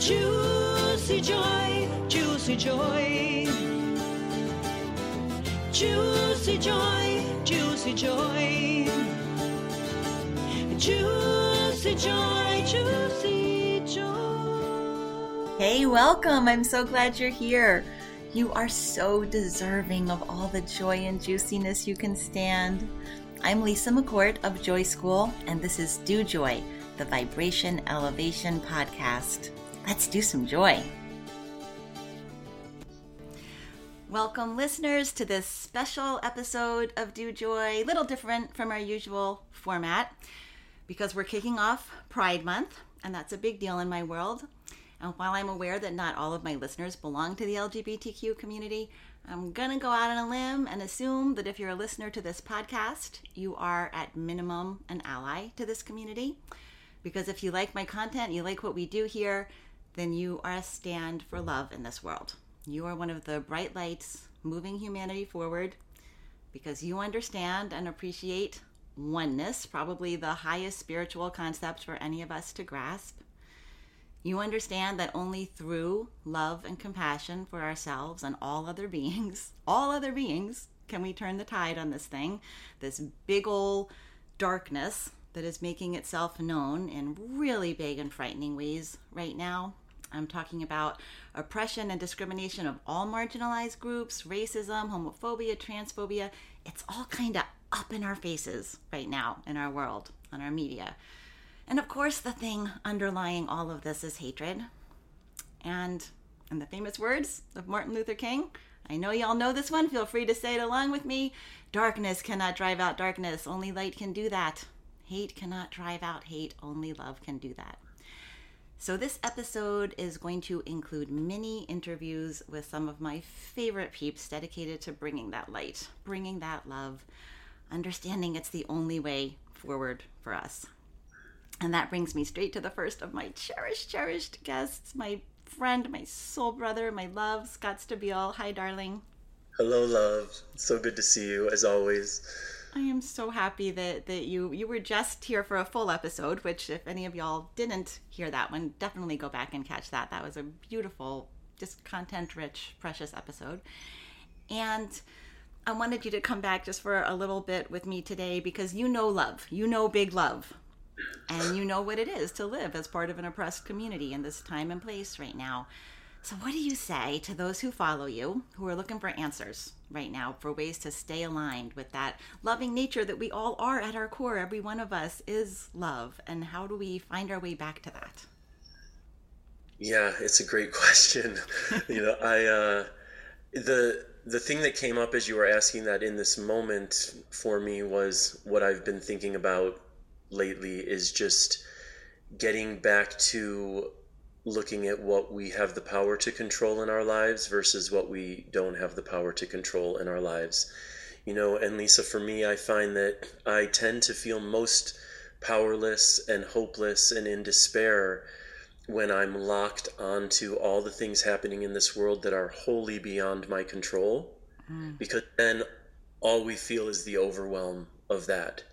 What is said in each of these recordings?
Juicy joy, juicy joy. Juicy joy, juicy joy. Juicy joy, juicy joy. Hey, welcome. I'm so glad you're here. You are so deserving of all the joy and juiciness you can stand. I'm Lisa McCourt of Joy School, and this is Do Joy, the Vibration Elevation Podcast. Let's do some joy. Welcome, listeners, to this special episode of Do Joy, a little different from our usual format because we're kicking off Pride Month, and that's a big deal in my world. And while I'm aware that not all of my listeners belong to the LGBTQ community, I'm going to go out on a limb and assume that if you're a listener to this podcast, you are at minimum an ally to this community. Because if you like my content, you like what we do here, then you are a stand for love in this world. You are one of the bright lights moving humanity forward because you understand and appreciate oneness, probably the highest spiritual concept for any of us to grasp. You understand that only through love and compassion for ourselves and all other beings, all other beings, can we turn the tide on this thing, this big old darkness that is making itself known in really big and frightening ways right now. I'm talking about oppression and discrimination of all marginalized groups, racism, homophobia, transphobia. It's all kind of up in our faces right now in our world, on our media. And of course, the thing underlying all of this is hatred. And in the famous words of Martin Luther King, I know y'all know this one, feel free to say it along with me. Darkness cannot drive out darkness, only light can do that. Hate cannot drive out hate, only love can do that. So, this episode is going to include many interviews with some of my favorite peeps dedicated to bringing that light, bringing that love, understanding it's the only way forward for us. And that brings me straight to the first of my cherished, cherished guests, my friend, my soul brother, my love, Scott Stabile. Hi, darling. Hello, love. So good to see you, as always. I am so happy that, that you you were just here for a full episode, which if any of y'all didn't hear that one, definitely go back and catch that. That was a beautiful, just content rich, precious episode. And I wanted you to come back just for a little bit with me today because you know love. You know big love and you know what it is to live as part of an oppressed community in this time and place right now. So, what do you say to those who follow you, who are looking for answers right now, for ways to stay aligned with that loving nature that we all are at our core? Every one of us is love. And how do we find our way back to that? Yeah, it's a great question. you know, I, uh, the, the thing that came up as you were asking that in this moment for me was what I've been thinking about lately is just getting back to looking at what we have the power to control in our lives versus what we don't have the power to control in our lives. You know, and Lisa, for me, I find that I tend to feel most powerless and hopeless and in despair when I'm locked onto all the things happening in this world that are wholly beyond my control. Mm. Because then all we feel is the overwhelm of that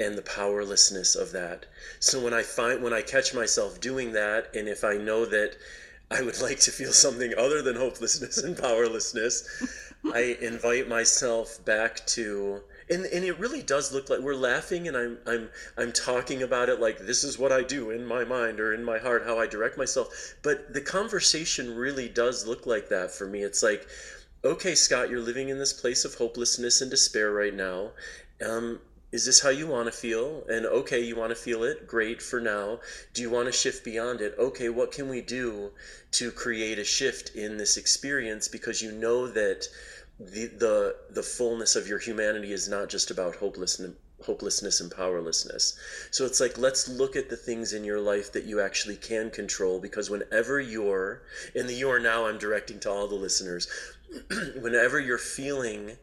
and the powerlessness of that. So when I find when I catch myself doing that and if I know that I would like to feel something other than hopelessness and powerlessness, I invite myself back to and, and it really does look like we're laughing and I'm I'm I'm talking about it like this is what I do in my mind or in my heart, how I direct myself. But the conversation really does look like that for me. It's like, okay, Scott, you're living in this place of hopelessness and despair right now. Um, is this how you want to feel? And okay, you want to feel it. Great for now. Do you want to shift beyond it? Okay, what can we do to create a shift in this experience? Because you know that the the the fullness of your humanity is not just about hopelessness hopelessness and powerlessness. So it's like let's look at the things in your life that you actually can control because whenever you're in the you're now I'm directing to all the listeners, whenever you're feeling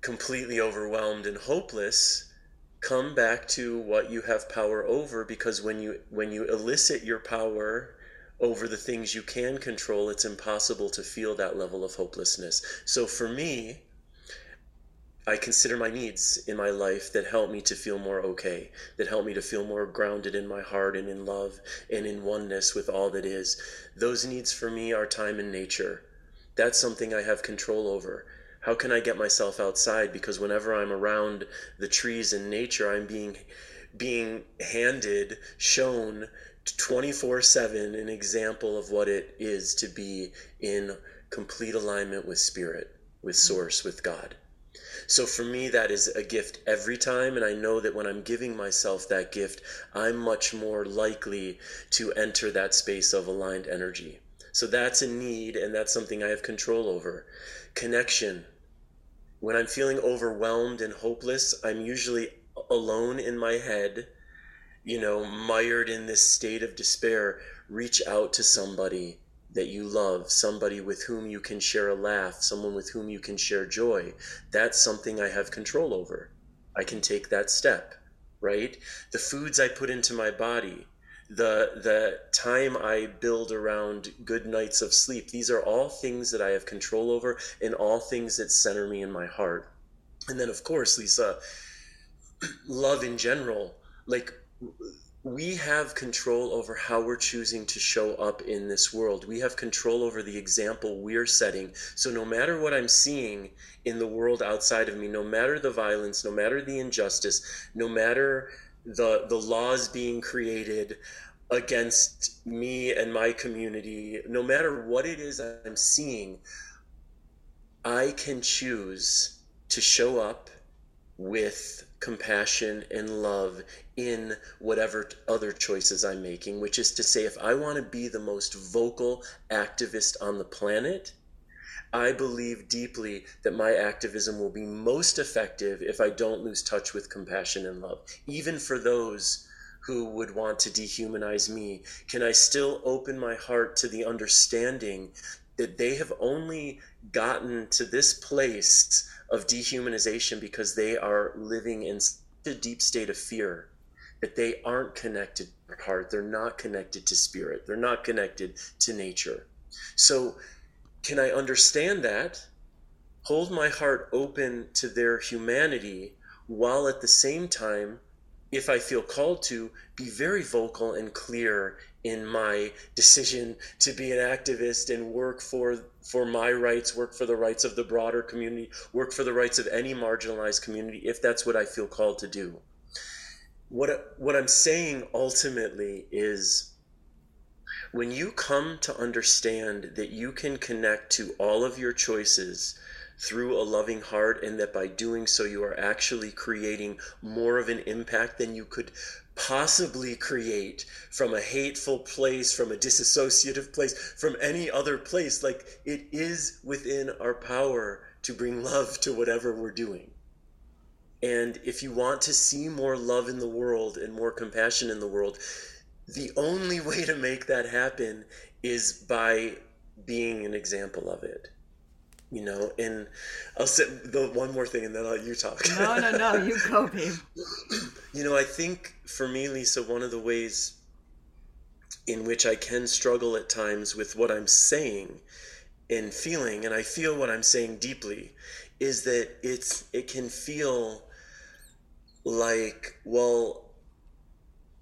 completely overwhelmed and hopeless, come back to what you have power over because when you when you elicit your power over the things you can control, it's impossible to feel that level of hopelessness. So for me, I consider my needs in my life that help me to feel more okay, that help me to feel more grounded in my heart and in love and in oneness with all that is. Those needs for me are time and nature. That's something I have control over. How can I get myself outside? Because whenever I'm around the trees and nature, I'm being being handed, shown 24 7 an example of what it is to be in complete alignment with spirit, with mm-hmm. source, with God. So for me, that is a gift every time. And I know that when I'm giving myself that gift, I'm much more likely to enter that space of aligned energy. So that's a need, and that's something I have control over. Connection. When I'm feeling overwhelmed and hopeless, I'm usually alone in my head, you know, mired in this state of despair. Reach out to somebody that you love, somebody with whom you can share a laugh, someone with whom you can share joy, that's something I have control over. I can take that step, right? The foods I put into my body, the the time I build around good nights of sleep, these are all things that I have control over and all things that center me in my heart. And then of course, Lisa, love in general, like we have control over how we're choosing to show up in this world. We have control over the example we're setting. So, no matter what I'm seeing in the world outside of me, no matter the violence, no matter the injustice, no matter the, the laws being created against me and my community, no matter what it is I'm seeing, I can choose to show up with compassion and love in whatever other choices I'm making, which is to say, if I want to be the most vocal activist on the planet, I believe deeply that my activism will be most effective if I don't lose touch with compassion and love, even for those who would want to dehumanize me. Can I still open my heart to the understanding that they have only gotten to this place of dehumanization because they are living in such a deep state of fear that they aren't connected to heart, they're not connected to spirit, they're not connected to nature. So, can I understand that? Hold my heart open to their humanity while at the same time, if I feel called to, be very vocal and clear in my decision to be an activist and work for for my rights, work for the rights of the broader community, work for the rights of any marginalized community if that's what I feel called to do. What what I'm saying ultimately is when you come to understand that you can connect to all of your choices through a loving heart and that by doing so you are actually creating more of an impact than you could possibly create from a hateful place, from a disassociative place, from any other place. Like it is within our power to bring love to whatever we're doing. And if you want to see more love in the world and more compassion in the world, the only way to make that happen is by being an example of it you know and i'll say the one more thing and then i'll let you talk No, no, no. You go, babe. you know i think for me lisa one of the ways in which i can struggle at times with what i'm saying and feeling and i feel what i'm saying deeply is that it's it can feel like well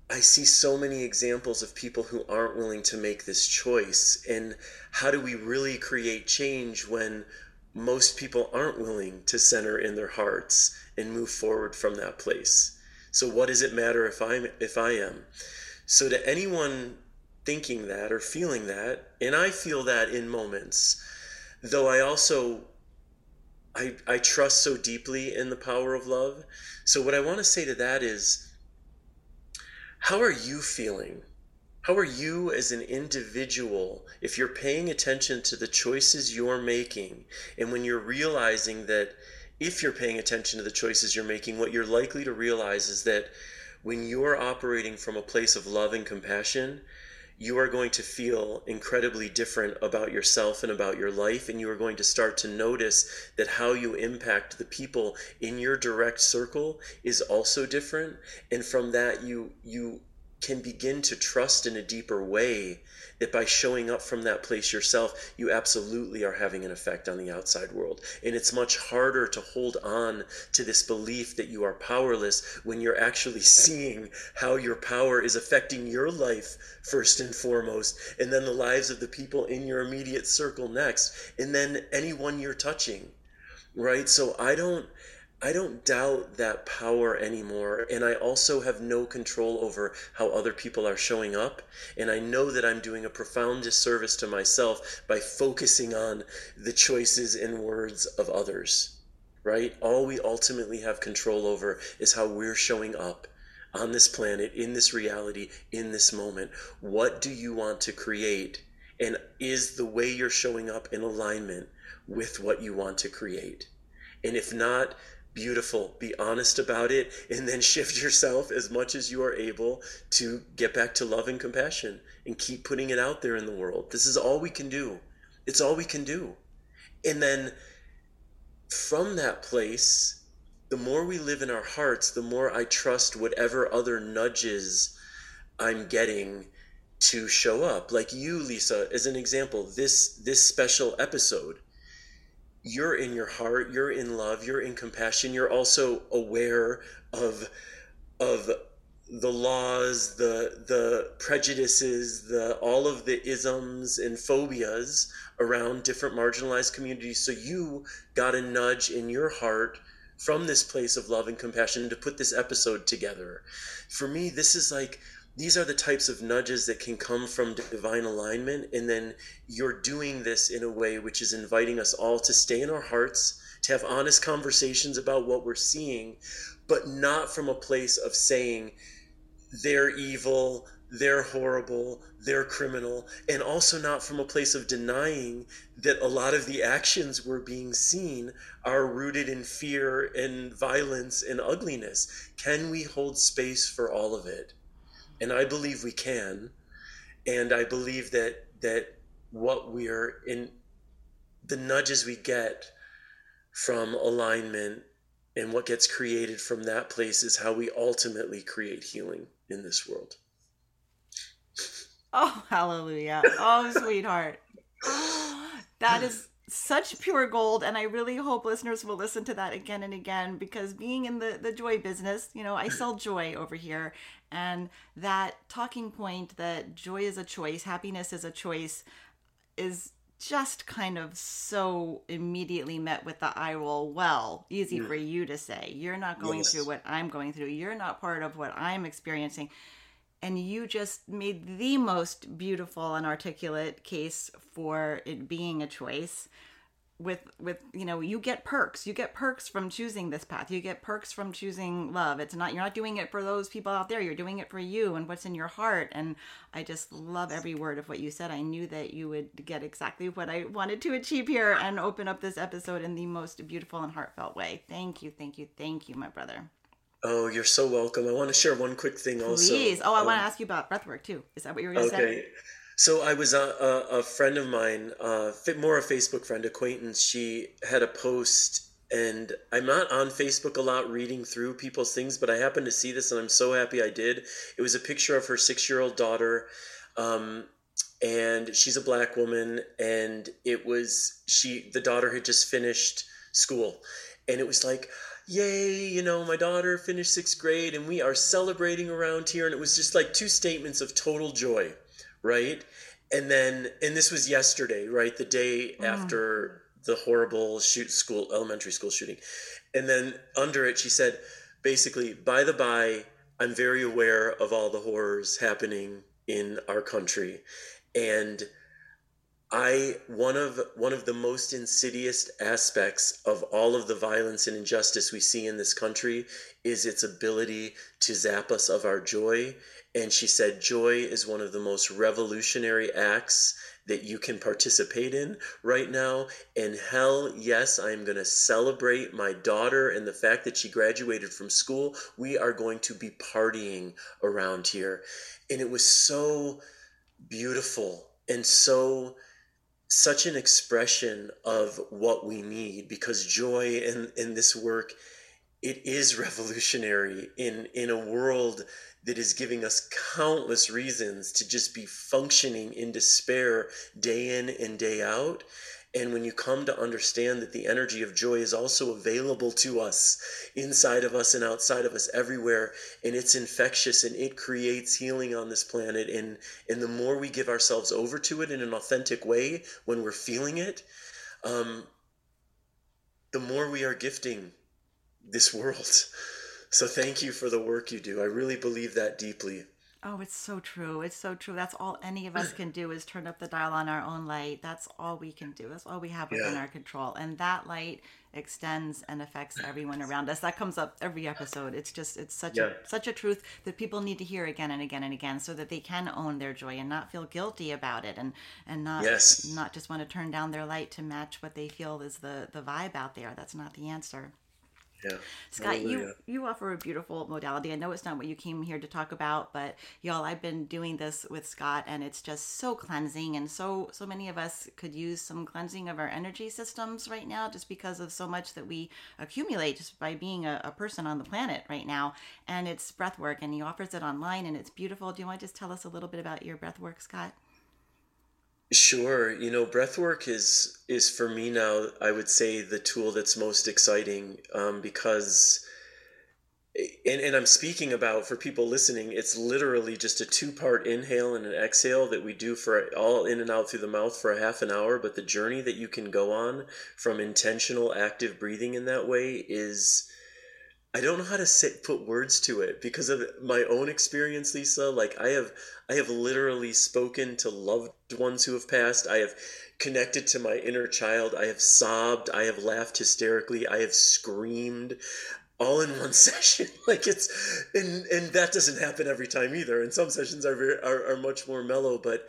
I see so many examples of people who aren't willing to make this choice. And how do we really create change when most people aren't willing to center in their hearts and move forward from that place? So what does it matter if I'm if I am? So to anyone thinking that or feeling that, and I feel that in moments, though I also I, I trust so deeply in the power of love. So, what I want to say to that is how are you feeling? How are you as an individual if you're paying attention to the choices you're making and when you're realizing that if you're paying attention to the choices you're making, what you're likely to realize is that when you're operating from a place of love and compassion, you are going to feel incredibly different about yourself and about your life and you are going to start to notice that how you impact the people in your direct circle is also different. And from that you you can begin to trust in a deeper way that by showing up from that place yourself, you absolutely are having an effect on the outside world. And it's much harder to hold on to this belief that you are powerless when you're actually seeing how your power is affecting your life first and foremost, and then the lives of the people in your immediate circle next, and then anyone you're touching. Right? So I don't I don't doubt that power anymore. And I also have no control over how other people are showing up. And I know that I'm doing a profound disservice to myself by focusing on the choices and words of others, right? All we ultimately have control over is how we're showing up on this planet, in this reality, in this moment. What do you want to create? And is the way you're showing up in alignment with what you want to create? And if not, beautiful. Be honest about it and then shift yourself as much as you are able to get back to love and compassion and keep putting it out there in the world. This is all we can do. It's all we can do. And then from that place, the more we live in our hearts, the more I trust whatever other nudges I'm getting to show up. Like you, Lisa, as an example, this this special episode you're in your heart you're in love you're in compassion you're also aware of of the laws the the prejudices the all of the isms and phobias around different marginalized communities. So you got a nudge in your heart from this place of love and compassion to put this episode together. For me this is like these are the types of nudges that can come from divine alignment. And then you're doing this in a way which is inviting us all to stay in our hearts, to have honest conversations about what we're seeing, but not from a place of saying they're evil, they're horrible, they're criminal, and also not from a place of denying that a lot of the actions we're being seen are rooted in fear and violence and ugliness. Can we hold space for all of it? And I believe we can, and I believe that that what we're in the nudges we get from alignment and what gets created from that place is how we ultimately create healing in this world. Oh, hallelujah. Oh, sweetheart. that is such pure gold and i really hope listeners will listen to that again and again because being in the the joy business you know i sell joy over here and that talking point that joy is a choice happiness is a choice is just kind of so immediately met with the eye roll well easy for mm. you to say you're not going Yes. through what i'm going through. You're not part of what i'm experiencing. And you just made the most beautiful and articulate case for it being a choice with with you know you get perks. You get perks from choosing this path. You get perks from choosing love. It's not you're not doing it for those people out there. You're doing it for you and what's in your heart. And i just love every word of what you said. I knew that you would get exactly what i wanted to achieve here and open up this episode in the most beautiful and heartfelt way. Thank you thank you thank you my brother. Oh, you're so welcome. I want to share one quick thing also. please. Oh i Um, want to ask you about breathwork too. Is that what you were going to say? Okay. So I was a, a, a friend of mine, uh, more a Facebook friend, acquaintance. She had a post, and I'm not on Facebook a lot reading through people's things, but I happened to see this, and I'm so happy I did. It was a picture of her six year old daughter, um, and she's a black woman, and it was she. The daughter had just finished school, and it was like. Yay, you know, my daughter finished sixth grade and we are celebrating around here. And it was just like two statements of total joy right? And then, and this was yesterday, right? The day mm. after the horrible shoot school, elementary school shooting. And then under it, she said, basically, by the by, I'm very aware of all the horrors happening in our country. And I one of one of the most insidious aspects of all of the violence and injustice we see in this country is its ability to zap us of our joy. And she said, joy is one of the most revolutionary acts that you can participate in right now. And hell, yes, I am going to celebrate my daughter and the fact that she graduated from school. We are going to be partying around here. And it was so beautiful and so such an expression of what we need because joy in, in this work it is revolutionary in in a world that is giving us countless reasons to just be functioning in despair day in and day out and when you come to understand that the energy of joy is also available to us inside of us and outside of us everywhere, and it's infectious and it creates healing on this planet, and, and the more we give ourselves over to it in an authentic way when we're feeling it, um, the more we are gifting this world. So thank you for the work you do. I really believe that deeply. Oh, it's so true. It's so true. That's all any of us can do is turn up the dial on our own light. That's all we can do. That's all we have within Yeah. our control. And that light extends and affects everyone around us. That comes up every episode. It's just it's such Yeah. a such a truth that people need to hear again and again and again so that they can own their joy and not feel guilty about it and and not Yes. not just want to turn down their light to match what they feel is the the vibe out there. That's not the answer. Yeah. Scott, you you offer a beautiful modality. I know it's not what you came here to talk about, but y'all, I've been doing this with Scott, and it's just so cleansing, and so so many of us could use some cleansing of our energy systems right now, just because of so much that we accumulate just by being a, a person on the planet right now. And it's breath work, and he offers it online, and it's beautiful. Do you want to just tell us a little bit about your breath work, Scott? Sure. You know, breath work is is for me now, I would say the tool that's most exciting um, because and, and I'm speaking about for people listening, it's literally just a two part inhale and an exhale that we do for all in and out through the mouth for a half an hour. But the journey that you can go on from intentional active breathing in that way is I don't know how to say, put words to it because of my own experience, Lisa. Like I have, I have literally spoken to loved ones who have passed. I have connected to my inner child. I have sobbed. I have laughed hysterically. I have screamed all in one session. like it's, and, and that doesn't happen every time either. And some sessions are very, are, are much more mellow, but,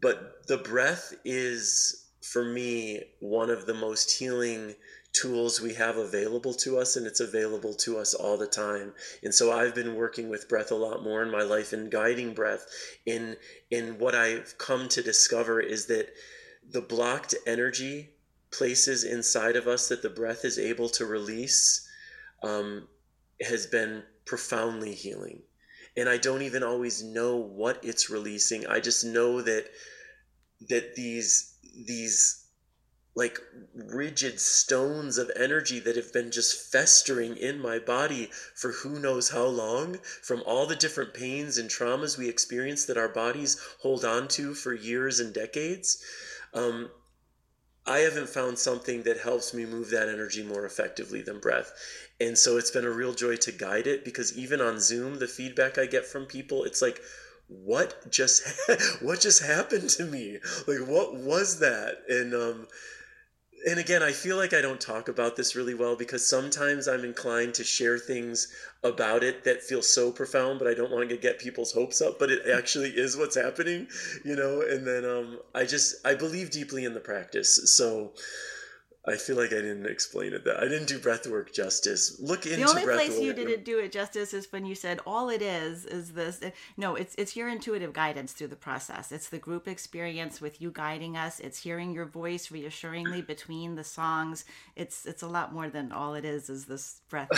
but the breath is for me one of the most healing tools we have available to us and it's available to us all the time. And so i've been working with breath a lot more in my life and guiding breath in in what i've come to discover is that the blocked energy places inside of us that the breath is able to release um, has been profoundly healing. And i don't even always know what it's releasing. I just know that that these these like rigid stones of energy that have been just festering in my body for who knows how long from all the different pains and traumas we experience that our bodies hold on to for years and decades um, i haven't found something that helps me move that energy more effectively than breath. And so it's been a real joy to guide it because even on zoom the feedback i get from people it's like what just what just happened to me? Like what was that? And um and again i feel like i don't talk about this really well because sometimes i'm inclined to share things about it that feel so profound but i don't want to get people's hopes up but it actually is what's happening you know? And then um i just i believe deeply in the practice so i feel like i didn't explain it that i didn't do breath work justice. Look into the only place you didn't do it justice is when you said all it is is this. No it's it's your intuitive guidance through the process. It's the group experience with you guiding us. It's hearing your voice reassuringly between the songs. It's it's a lot more than all it is is this breath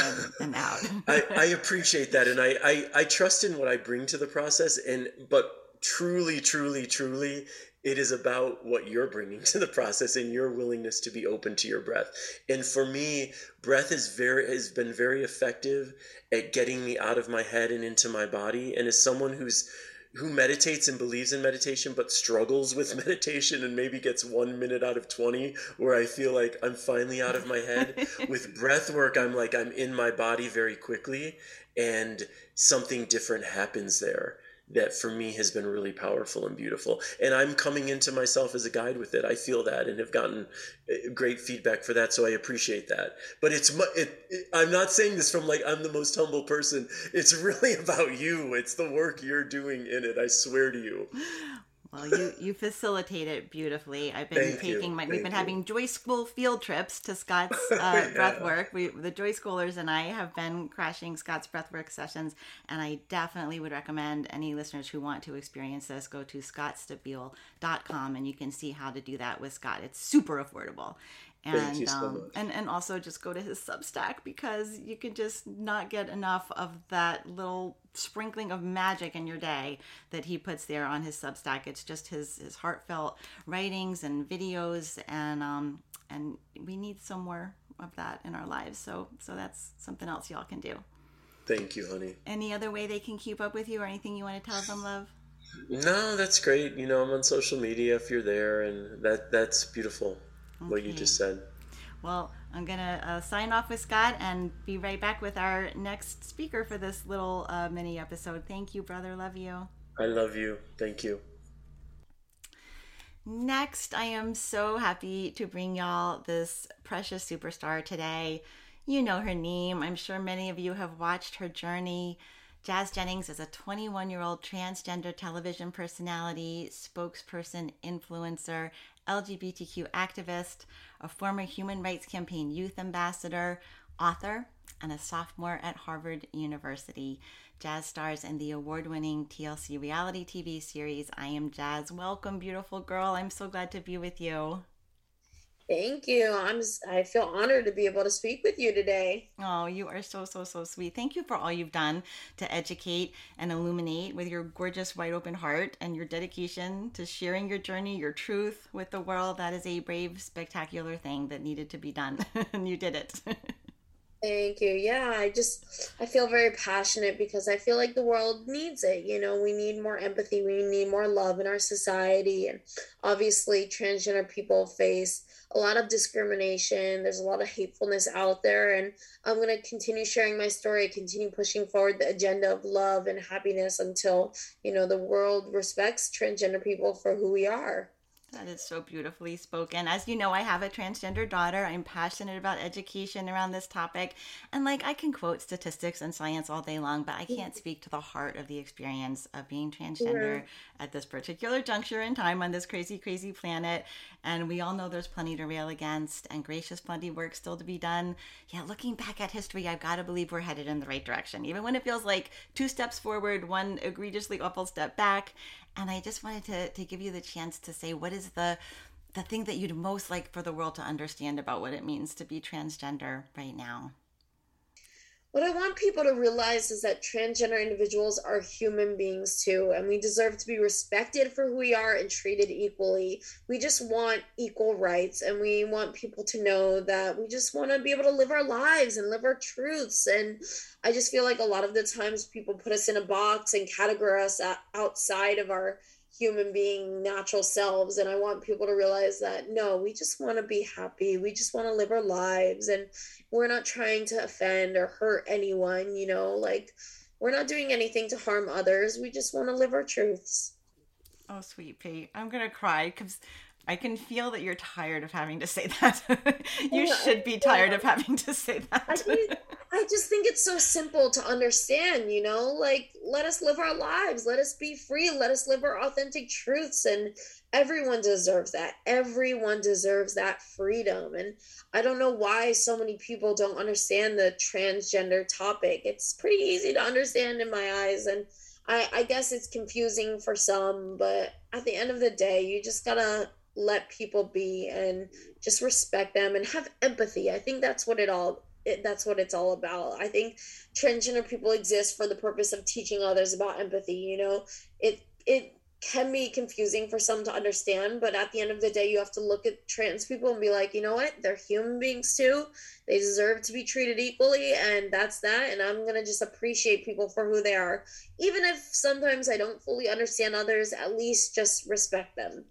in and out. I, I appreciate that and I, I i trust in what i bring to the process and but truly truly truly it is about what you're bringing to the process and your willingness to be open to your breath. And for me breath is very has been very effective at getting me out of my head and into my body. And as someone who's who meditates and believes in meditation but struggles with meditation and maybe gets one minute out of 20 where i feel like i'm finally out of my head with breath work i'm like i'm in my body very quickly and something different happens there that for me has been really powerful and beautiful. And I'm coming into myself as a guide with it. I feel that and have gotten uh, great feedback for that. So I appreciate that. But it's, it, it, I'm not saying this from like I'm the most humble person. It's really about you. It's the work you're doing in it. I swear to you. Well, you you facilitate it beautifully. I've been Thank you. taking my. We've been you. having Joy School field trips to Scott's uh, Yeah. breath work. We the Joy Schoolers and I have been crashing Scott's breathwork sessions, and I definitely would recommend any listeners who want to experience this go to scottstabile.com and you can see how to do that with Scott. It's super affordable. And so um, and and also just go to his Substack because you can just not get enough of that little sprinkling of magic in your day that he puts there on his Substack. It's just his his heartfelt writings and videos, and um and we need some more of that in our lives. So so that's something else y'all can do. Thank you, honey. Any other way they can keep up with you, or anything you want to tell them, love? No, that's great. You know, I'm on social media if you're there, and that that's beautiful. What you just said. Well, I'm going to uh, sign off with Scott and be right back with our next speaker for this little uh, mini episode. Thank you, brother. Love you. I love you. Thank you. Next, I am so happy to bring y'all this precious superstar today. You know her name. I'm sure many of you have watched her journey. Jazz Jennings is a 21 year old transgender television personality, spokesperson, influencer, LGBTQ activist, a former Human Rights Campaign youth ambassador, author, and a sophomore at Harvard University. Jazz stars in the award winning TLC reality TV series I Am Jazz. Welcome, beautiful girl. I'm so glad to be with you. Thank you. I'm I feel honored to be able to speak with you today. Oh, you are so, so, so sweet. Thank you for all you've done to educate and illuminate with your gorgeous, wide open heart and your dedication to sharing your journey, your truth with the world. That is a brave, spectacular thing that needed to be done. and you did it. Thank you. Yeah, I just I feel very passionate because I feel like the world needs it. You know, we need more empathy, we need more love in our society and obviously transgender people face a lot of discrimination. There's a lot of hatefulness out there and I'm going to continue sharing my story, continue pushing forward the agenda of love and happiness until, you know, the world respects transgender people for who we are. That is so beautifully spoken. As you know, I have a transgender daughter. I'm passionate about education around this topic. And like, I can quote statistics and science all day long, but I can't speak to the heart of the experience of being transgender at this particular juncture in time on this crazy, crazy planet. And we all know there's plenty to rail against and gracious, plenty work still to be done. Yeah, looking back at history, I've got to believe we're headed in the right direction, even when it feels like two steps forward, one egregiously awful step back and I just wanted to, to give you the chance to say what is the the thing that you'd most like for the world to understand about what it means to be transgender right now. What I want people to realize is that transgender individuals are human beings too, and we deserve to be respected for who we are and treated equally. We just want equal rights, and we want people to know that we just want to be able to live our lives and live our truths. And I just feel like a lot of the times people put us in a box and categorize us outside of our human being natural selves and i want people to realize that no we just want to be happy. We just want to live our lives and we're not trying to offend or hurt anyone you know? Like we're not doing anything to harm others. We just want to live our truths. Oh, sweet Pete, I'm gonna cry because I can feel that you're tired of having to say that. you Yeah, should be tired of having to say I, that. I just think it's so simple to understand you know? Like let us live our lives. Let us be free. Let us live our authentic truths. And everyone deserves that. Everyone deserves that freedom. And i don't know why so many people don't understand the transgender topic. It's pretty easy to understand in my eyes. And i i guess it's confusing for some but at the end of the day you just gotta let people be and just respect them and have empathy. I think that's what it all it, that's what it's all about. I think transgender people exist for the purpose of teaching others about empathy you know? It it can be confusing for some to understand but at the end of the day you have to look at trans people and be like you know what? They're human beings too. They deserve to be treated equally and that's that and i'm to just appreciate people for who they are even if sometimes i don't fully understand others at least just respect them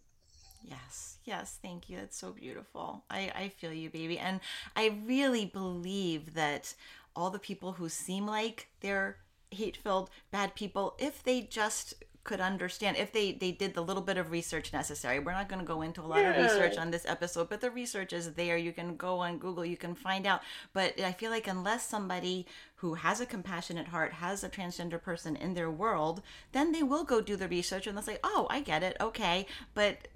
Yes, yes, thank you. That's so beautiful. I, I feel you, baby. And I really believe that all the people who seem like they're hate filled, bad people, if they just could understand if they they did the little bit of research necessary we're not going to go into a lot of research on this episode but the research is there you can go on google you can find out but i feel like unless somebody who has a compassionate heart has a transgender person in their world then they will go do the research and they'll say oh i get it okay but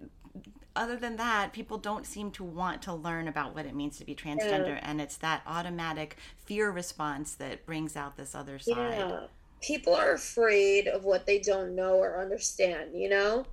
other than that, people don't seem to want to learn about what it means to be transgender, and it's that automatic fear response that brings out this other side. Yeah. People are afraid of what they don't know or understand, you know?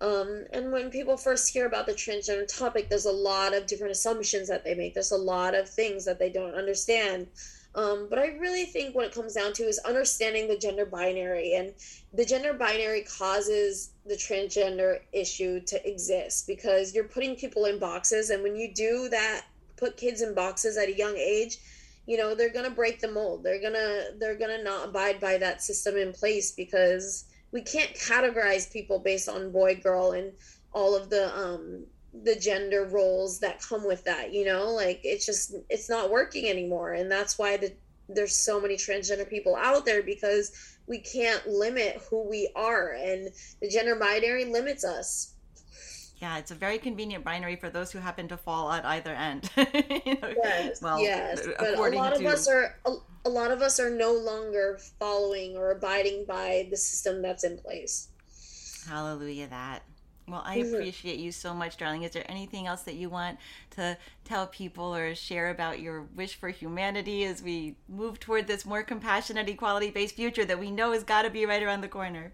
Um, and when people first hear about the transgender topic, there's a lot of different assumptions that they make. There's a lot of things that they don't understand. Um, but I really think what it comes down to is understanding the gender binary. And the gender binary causes the transgender issue to exist because you're putting people in boxes. And when you do that, put kids in boxes at a young age, you know they're gonna break the mold they're gonna they're gonna not abide by that system in place because we can't categorize people based on boy girl and all of the um the gender roles that come with that you know like it's just it's not working anymore and that's why the, there's so many transgender people out there because we can't limit who we are and the gender binary limits us Yeah, it's a very convenient binary for those who happen to fall at either end. You know, Yes, well, yes, but a lot of to- us are a, a lot of us are no longer following or abiding by the system that's in place. Hallelujah, that. Well, I appreciate you so much, darling. Is there anything else that you want to tell people or share about your wish for humanity as we move toward this more compassionate, equality based future that we know has got to be right around the corner?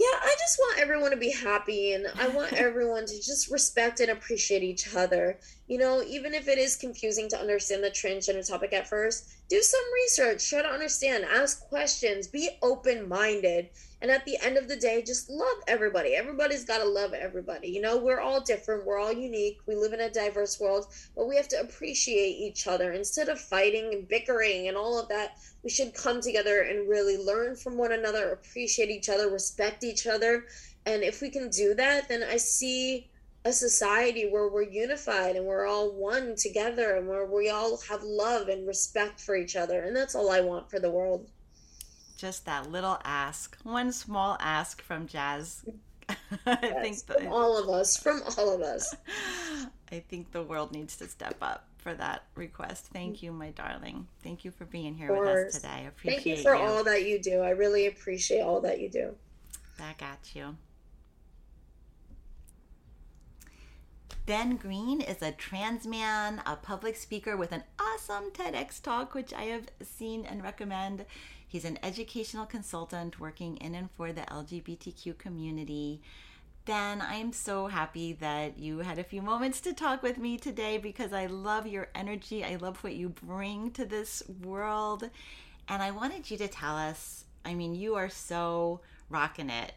Yeah, I just want everyone to be happy and I want everyone to just respect and appreciate each other. You know, even if it is confusing to understand the transgender topic at first, do some research, try to understand, ask questions, be open minded. And at the end of the day, just love everybody. Everybody's got to love everybody. You know, we're all different, we're all unique, we live in a diverse world, but we have to appreciate each other instead of fighting and bickering and all of that we should come together and really learn from one another, appreciate each other, respect each other. And if we can do that, then I see a society where we're unified and we're all one together and where we all have love and respect for each other. And that's all I want for the world. Just that little ask, one small ask from Jazz. I think the, from all of us, from all of us. I think the world needs to step up for that request. Thank you, my darling. Thank you for being here with us today. I appreciate Thank you for all that you do. I really appreciate all that you do. Back at you. Ben Green is a trans man, a public speaker with an awesome TEDx talk, which I have seen and recommend. He's an educational consultant working in and for the LGBTQ community. Ben, I'm so happy that you had a few moments to talk with me today because I love your energy. I love what you bring to this world. And I wanted you to tell us I mean, you are so rocking it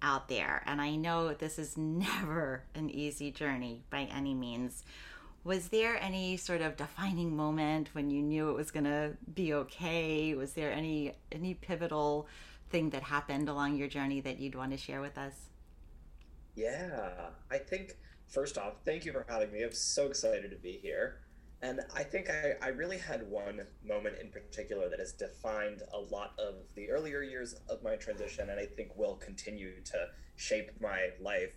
out there. And I know this is never an easy journey by any means. Was there any sort of defining moment when you knew it was going to be okay? Was there any any pivotal thing that happened along your journey that you'd want to share with us? Yeah, I think first off, thank you for having me. I'm so excited to be here. And I think I, I really had one moment in particular that has defined a lot of the earlier years of my transition and I think will continue to shape my life,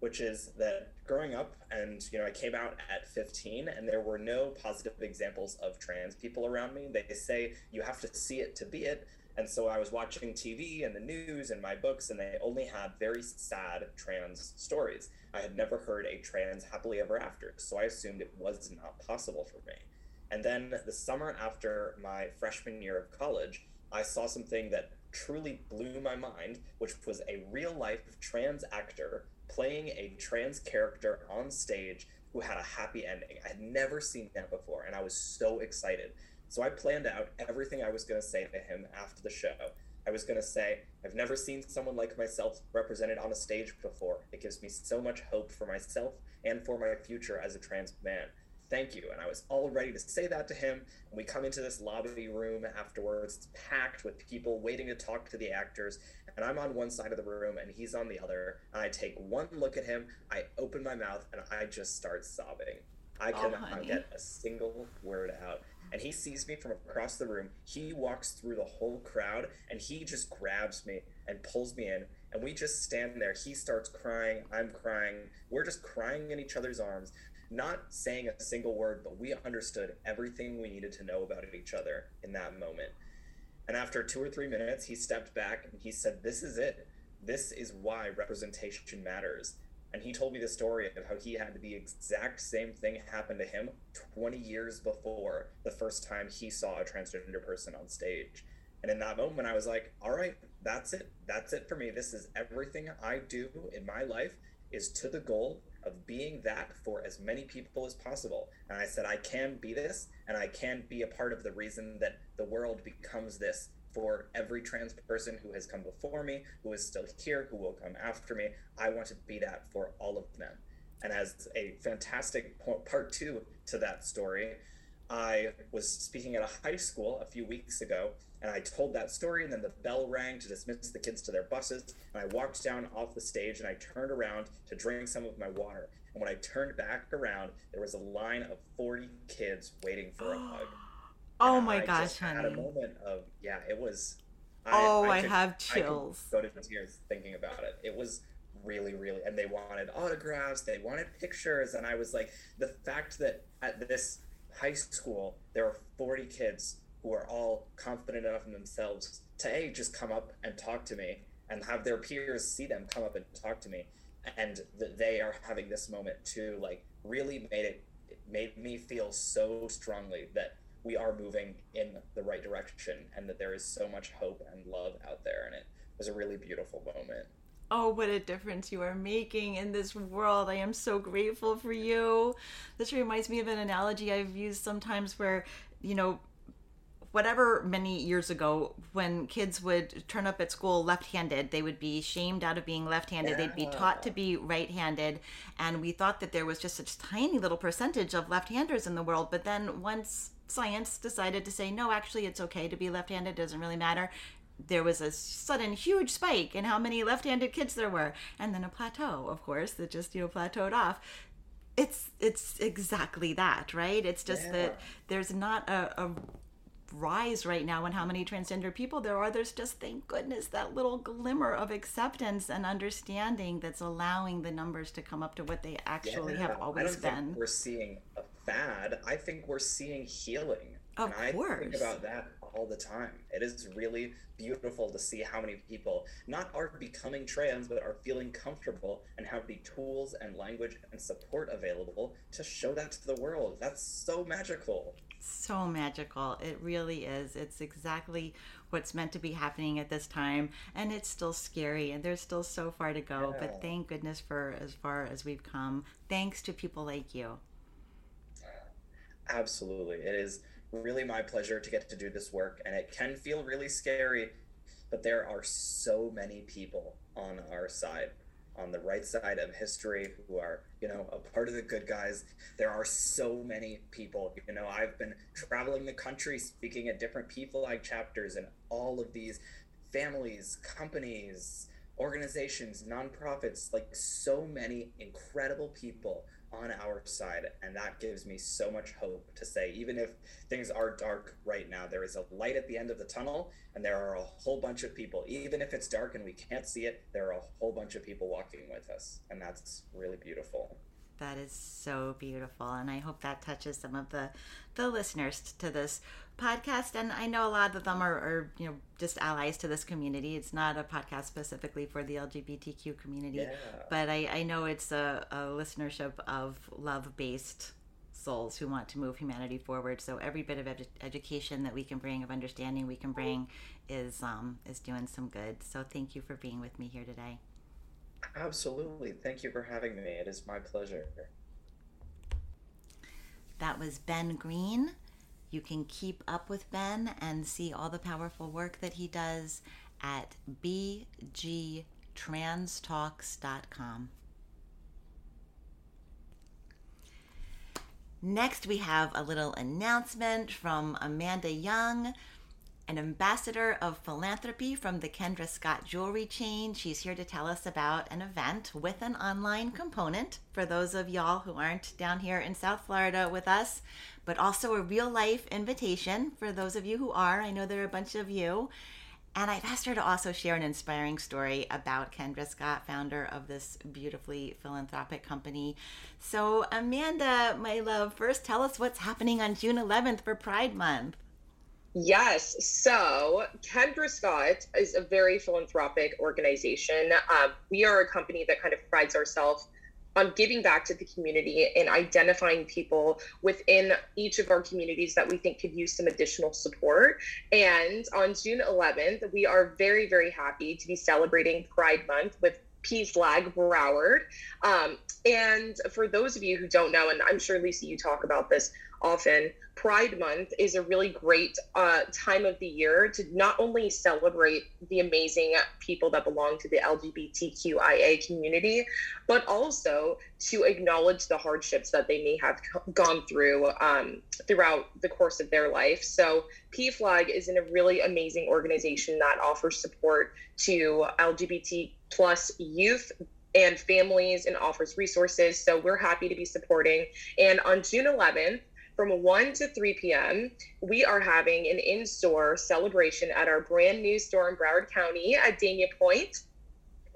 which is that growing up and you know, I came out at 15 and there were no positive examples of trans people around me. They say you have to see it to be it. And so I was watching TV and the news and my books, and they only had very sad trans stories. I had never heard a trans happily ever after, so I assumed it was not possible for me. And then the summer after my freshman year of college, I saw something that truly blew my mind, which was a real life trans actor playing a trans character on stage who had a happy ending. I had never seen that before, and I was so excited. So I planned out everything I was going to say to him after the show. I was going to say, I've never seen someone like myself represented on a stage before. It gives me so much hope for myself and for my future as a trans man. Thank you. And I was all ready to say that to him. And we come into this lobby room afterwards. It's packed with people waiting to talk to the actors. And I'm on one side of the room and he's on the other. And I take one look at him, I open my mouth, and I just start sobbing. I Oh, cannot honey. get a single word out. and he sees me from across the room. He walks through the whole crowd and he just grabs me and pulls me in. And we just stand there. He starts crying. I'm crying. We're just crying in each other's arms, not saying a single word, but we understood everything we needed to know about each other in that moment. And after two or three minutes, he stepped back and he said, This is it. This is why representation matters. And he told me the story of how he had the exact same thing happen to him 20 years before the first time he saw a transgender person on stage. And in that moment, I was like, all right, that's it. That's it for me. This is everything I do in my life is to the goal of being that for as many people as possible. And I said, I can be this, and I can be a part of the reason that the world becomes this for every trans person who has come before me, who is still here, who will come after me. I want to be that for all of them. And as a fantastic part two to that story, I was speaking at a high school a few weeks ago, and I told that story, and then the bell rang to dismiss the kids to their buses. And I walked down off the stage and I turned around to drink some of my water. And when I turned back around, there was a line of 40 kids waiting for a hug. Oh And my I gosh, just had a moment of yeah, it was. Oh, I could- have I could chills. go to tears thinking about it. It was really, really, and they wanted autographs, they wanted pictures, and I was like, the fact that at this high school there are forty kids who are all confident enough in themselves to a just come up and talk to me, and have their peers see them come up and talk to me, and that they are having this moment too, like really made it, it made me feel so strongly that we are moving in the right direction and that there is so much hope and love out there. And it was a really beautiful moment Oh, what a difference you are making in this world. I am so grateful for you. This reminds me of an analogy I've used sometimes where, you know, whatever many years ago, when kids would turn up at school left handed, they would be shamed out of being left handed. They'd be taught to be right handed. And we thought that there was just such tiny little percentage of left handers in the world. But then once science decided to say, no, actually, it's okay to be left handed, doesn't really matter there was a sudden huge spike in how many left-handed kids there were and then a plateau of course that just you know plateaued off. It's it's exactly that right? It's just that there's not a, a rise right now in how many transgender people there are. There's just thank goodness that little glimmer of acceptance and understanding that's allowing the numbers to come up to what they actually Yeah, have I always been. we're seeing a fad. I think we're seeing healing. Of and I think about that all the time. It is really beautiful to see how many people not are becoming trans, but are feeling comfortable and have the tools and language and support available to show that to the world. That's so magical. so magical. It really is. It's exactly what's meant to be happening at this time. And it's still scary and there's still so far to go. But thank goodness for as far as we've come. Thanks to people like you. Absolutely. It is really my pleasure to get to do this work, and it can feel really scary, but there are so many people on our side, on the right side of history, who are, you know, a part of the good guys. There are so many people. You know, I've been traveling the country speaking at different people like chapters and all of these families, companies, organizations, nonprofits, like so many incredible people on our side. And that gives me so much hope to say, even if things are dark right now, there is a light at the end of the tunnel, and there are a whole bunch of people. Even if it's dark and we can't see it, there are a whole bunch of people walking with us. And that's really beautiful. That is so beautiful, and I hope that touches some of the the listeners to this podcast. And I know a lot of them are, are you know just allies to this community. It's not a podcast specifically for the LGBTQ community, Yeah. but I, I know it's a, a listenership of love based souls who want to move humanity forward. So every bit of edu- education that we can bring, of understanding we can bring, is um, is doing some good. So thank you for being with me here today. Absolutely. Thank you for having me. It is my pleasure. That was Ben Green. You can keep up with Ben and see all the powerful work that he does at bgtranstalks.com. Next, we have a little announcement from Amanda Young. An ambassador of philanthropy from the Kendra Scott Jewelry Chain. She's here to tell us about an event with an online component for those of y'all who aren't down here in South Florida with us, but also a real life invitation for those of you who are. I know there are a bunch of you. And I've asked her to also share an inspiring story about Kendra Scott, founder of this beautifully philanthropic company. So, Amanda, my love, first tell us what's happening on June 11th for Pride Month. Yes. So Kendra Scott is a very philanthropic organization. Um, we are a company that kind of prides ourselves on giving back to the community and identifying people within each of our communities that we think could use some additional support. And on June 11th, we are very, very happy to be celebrating Pride Month with PFLAG Broward. Um, and for those of you who don't know, and I'm sure Lisa, you talk about this often, Pride Month is a really great uh, time of the year to not only celebrate the amazing people that belong to the LGBTQIA community, but also to acknowledge the hardships that they may have gone through um, throughout the course of their life. So, PFLAG is in a really amazing organization that offers support to LGBT plus youth and families and offers resources. So, we're happy to be supporting. And on June 11th, from 1 to 3 p.m., we are having an in store celebration at our brand new store in Broward County at Dania Pointe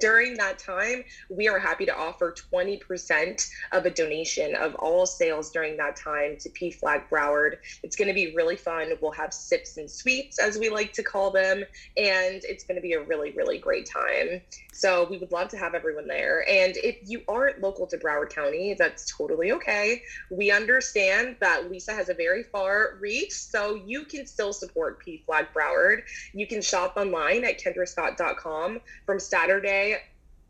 during that time, we are happy to offer 20% of a donation of all sales during that time to PFLAG Broward. It's going to be really fun. We'll have sips and sweets, as we like to call them, and it's going to be a really, really great time. So we would love to have everyone there. And if you aren't local to Broward County, that's totally okay. We understand that Lisa has a very far reach, so you can still support PFLAG Broward. You can shop online at kendrascott.com from Saturday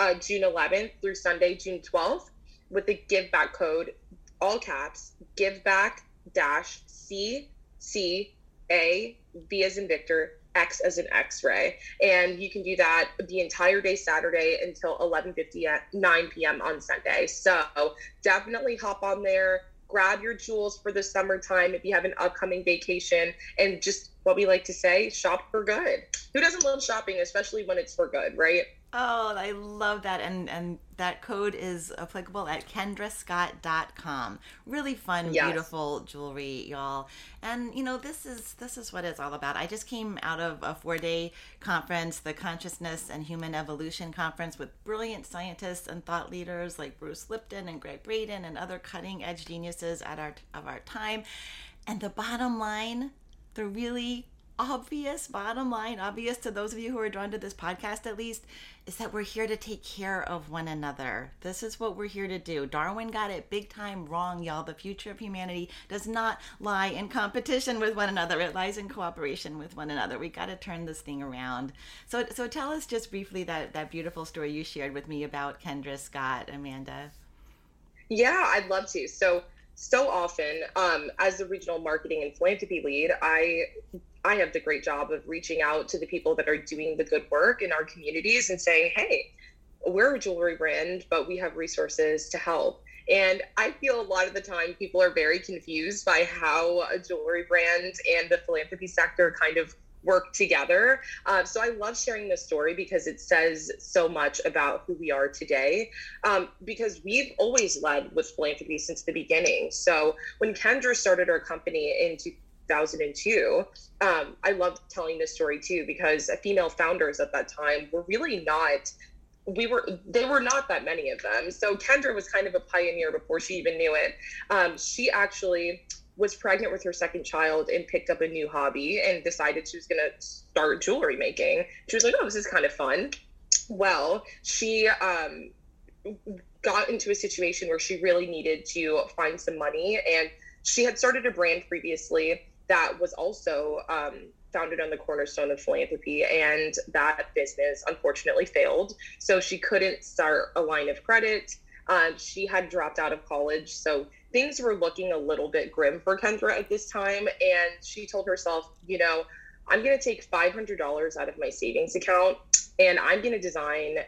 uh, June 11th through Sunday, June 12th, with the give back code, all caps, give back dash C C A V as in Victor, X as in X-ray, and you can do that the entire day Saturday until 11:50 at 9 p.m. on Sunday. So definitely hop on there, grab your jewels for the summertime if you have an upcoming vacation, and just what we like to say, shop for good. Who doesn't love shopping, especially when it's for good, right? Oh, I love that. And and that code is applicable at kendrascott.com. Really fun, Yes. beautiful jewelry, y'all. And you know, this is this is what it's all about. I just came out of a 4-day conference, the Consciousness and Human Evolution conference with brilliant scientists and thought leaders like Bruce Lipton and Gregg Braden and other cutting-edge geniuses at our of our time. And the bottom line, the really obvious bottom line, obvious to those of you who are drawn to this podcast at least, is that we're here to take care of one another. This is what we're here to do. Darwin got it big time wrong, y'all. The future of humanity does not lie in competition with one another. It lies in cooperation with one another. We got to turn this thing around. So so tell us just briefly that that beautiful story you shared with me about Kendra Scott, Amanda. Yeah, I'd love to. So so often, um, as the regional marketing and philanthropy lead, I I have the great job of reaching out to the people that are doing the good work in our communities and saying, hey, we're a jewelry brand, but we have resources to help. And I feel a lot of the time people are very confused by how a jewelry brand and the philanthropy sector kind of work together. Uh, so I love sharing this story because it says so much about who we are today. Um, because we've always led with philanthropy since the beginning. So when Kendra started our company in 2002, um, I love telling this story too because female founders at that time were really not we were they were not that many of them so kendra was kind of a pioneer before she even knew it um, she actually was pregnant with her second child and picked up a new hobby and decided she was going to start jewelry making. She was like oh this is kind of fun. Well she um, got into a situation where she really needed to find some money and she had started a brand previously that was also um, founded on the cornerstone of philanthropy and that business unfortunately failed. So she couldn't start a line of credit. Um, she had dropped out of college so things were looking a little bit grim for kendra at this time and she told herself you know i'm going to take $500 out of my savings account and i'm going to design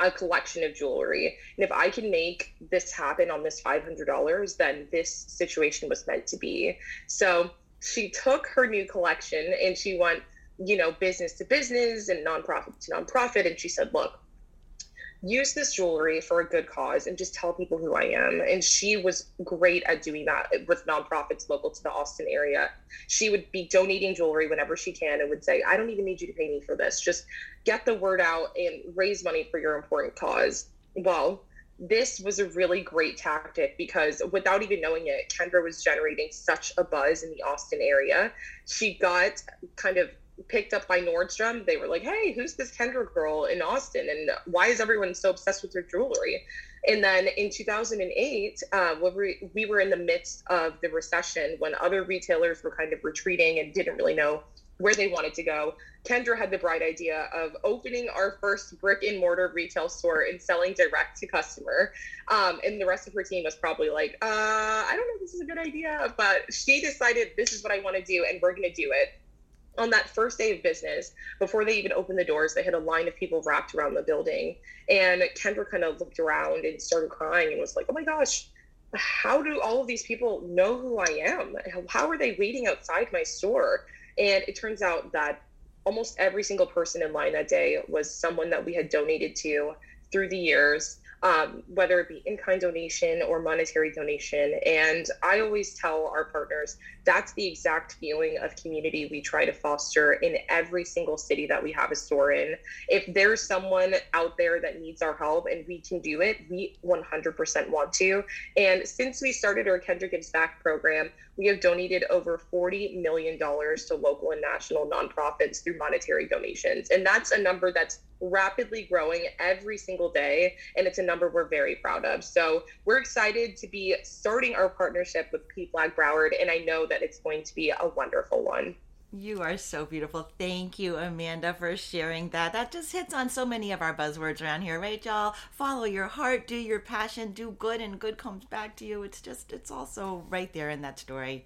a collection of jewelry. And if I can make this happen on this $500, then this situation was meant to be. So she took her new collection and she went you know, business to business and nonprofit to nonprofit. And she said, look, use this jewelry for a good cause and just tell people who I am. And she was great at doing that with nonprofits local to the Austin area. She would be donating jewelry whenever she can and would say, I don't even need you to pay me for this. Just get the word out and raise money for your important cause. Well, this was a really great tactic because without even knowing it, Kendra was generating such a buzz in the Austin area. She got kind of picked up by Nordstrom. They were like, "Hey, who's this Kendra girl in Austin? And why is everyone so obsessed with her jewelry?" And then in 2008, uh, we, we were in the midst of the recession, when other retailers were kind of retreating and didn't really know where they wanted to go, Kendra had the bright idea of opening our first brick and mortar retail store and selling direct to customer. Um, and the rest of her team was probably like, uh, I don't know if this is a good idea, but she decided this is what I want to do and we're going to do it on that first day of business, before they even opened the doors, they had a line of people wrapped around the building. And Kendra kind of looked around and started crying and was like, oh my gosh, how do all of these people know who I am? How are they waiting outside my store? And it turns out that almost every single person in line that day was someone that we had donated to through the years um, whether it be in kind donation or monetary donation. And I always tell our partners that's the exact feeling of community we try to foster in every single city that we have a store in. If there's someone out there that needs our help and we can do it, we 100% want to. And since we started our Kendra Gives Back program, we have donated over $40 million to local and national nonprofits through monetary donations. And that's a number that's rapidly growing every single day. And it's a number we're very proud of. So we're excited to be starting our partnership with PFLAG Broward. And I know that it's going to be a wonderful one. You are so beautiful. Thank you, Amanda, for sharing that. That just hits on so many of our buzzwords around here, right, y'all? Follow your heart, do your passion, do good, and good comes back to you. It's just, it's also right there in that story.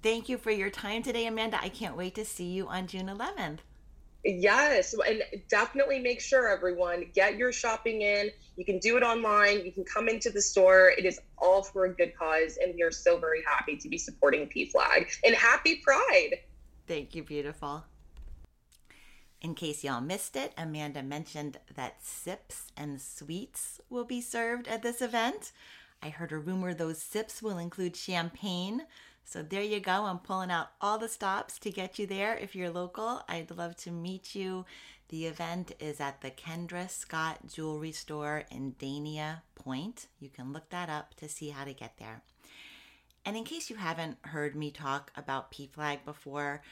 Thank you for your time today, Amanda. I can't wait to see you on June 11th. Yes, and definitely make sure everyone get your shopping in. You can do it online. You can come into the store. It is all for a good cause, and we are so very happy to be supporting PFLAG And happy Pride! Thank you, beautiful. In case y'all missed it, Amanda mentioned that sips and sweets will be served at this event. I heard a rumor those sips will include champagne. So there you go. I'm pulling out all the stops to get you there if you're local. I'd love to meet you. The event is at the Kendra Scott Jewelry Store in Dania Pointe. You can look that up to see how to get there. And in case you haven't heard me talk about PFLAG before,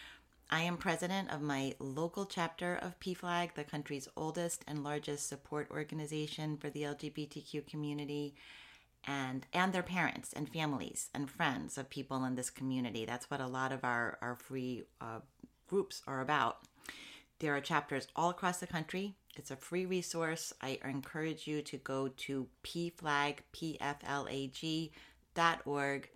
I am president of my local chapter of PFLAG, the country's oldest and largest support organization for the LGBTQ community and and their parents and families and friends of people in this community. That's what a lot of our our free uh, groups are about. There are chapters all across the country. It's a free resource. I encourage you to go to pflag, P-F-L-A-G dot org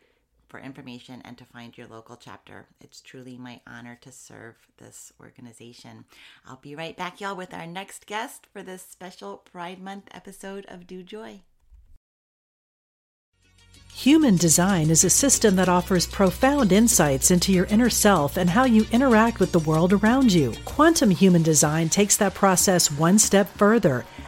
for information and to find your local chapter. It's truly my honor to serve this organization. I'll be right back, y'all, with our next guest for this special Pride Month episode of Do Joy. Human design is a system that offers profound insights into your inner self and how you interact with the world around you. Quantum human design takes that process one step further,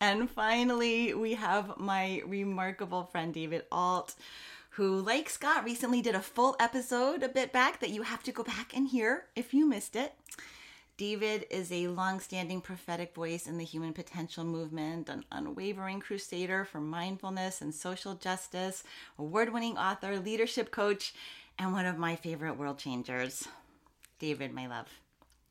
And finally, we have my remarkable friend David Ault, who, like Scott, recently did a full episode a bit back that you have to go back and hear if you missed it. David is a long-standing prophetic voice in the human potential movement, an unwavering crusader for mindfulness and social justice, award-winning author, leadership coach, and one of my favorite world changers. David, my love.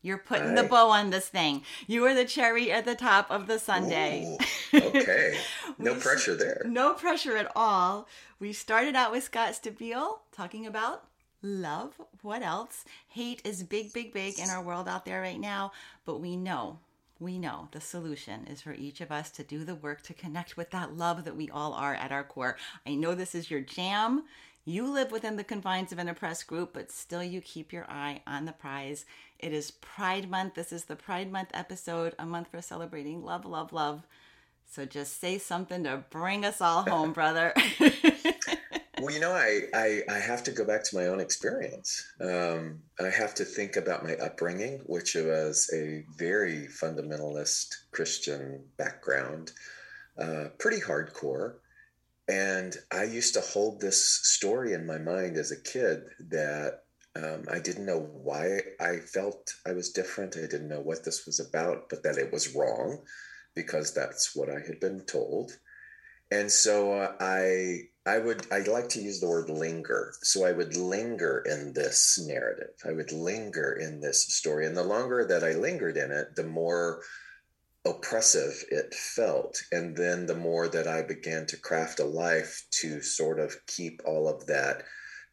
You're putting the bow on this thing. You are the cherry at the top of the sundae. Ooh, okay. No We- pressure there. No pressure at all. We started out with Scott Stabile talking about love. What else? Hate is big, big, big in our world out there right now, but we know we know the solution is for each of us to do the work to connect with that love that we all are at our core. I know this is your jam. You live within the confines of an oppressed group, but still you keep your eye on the prize. It is Pride Month. This is the Pride Month episode, a month for celebrating love, love, love. So just say something to bring us all home, brother. Well, you know, I, I, I have to go back to my own experience. Um, I have to think about my upbringing, which was a very fundamentalist Christian background, uh, pretty hardcore. And I used to hold this story in my mind as a kid that um, I didn't know why I felt I was different. I didn't know what this was about, but that it was wrong because that's what I had been told. And so uh, I I would I like to use the word linger. So I would linger in this narrative. I would linger in this story. And the longer that I lingered in it, the more oppressive it felt. And then the more that I began to craft a life to sort of keep all of that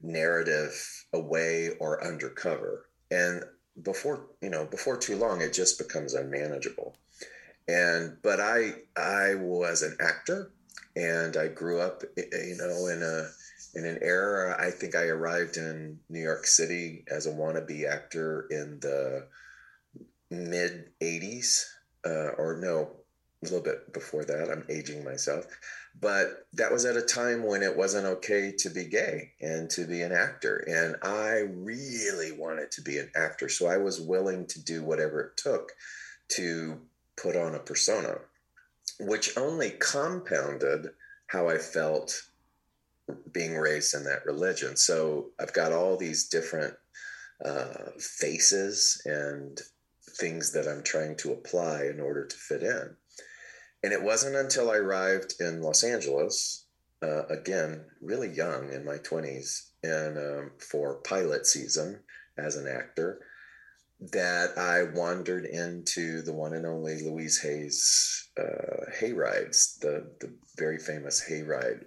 narrative away or undercover. And before, you know, before too long, it just becomes unmanageable. And but I I was an actor and I grew up, you know, in a in an era. I think I arrived in New York City as a wannabe actor in the mid '80s, uh, or no, a little bit before that. I'm aging myself, but that was at a time when it wasn't okay to be gay and to be an actor, and I really wanted to be an actor, so I was willing to do whatever it took to put on a persona which only compounded how I felt being raised in that religion. So I've got all these different uh, faces and things that I'm trying to apply in order to fit in. And it wasn't until I arrived in Los Angeles, uh, again, really young in my 20s, and um, for pilot season as an actor, that I wandered into the one and only Louise Hay's uh, hayrides, the, the very famous hayride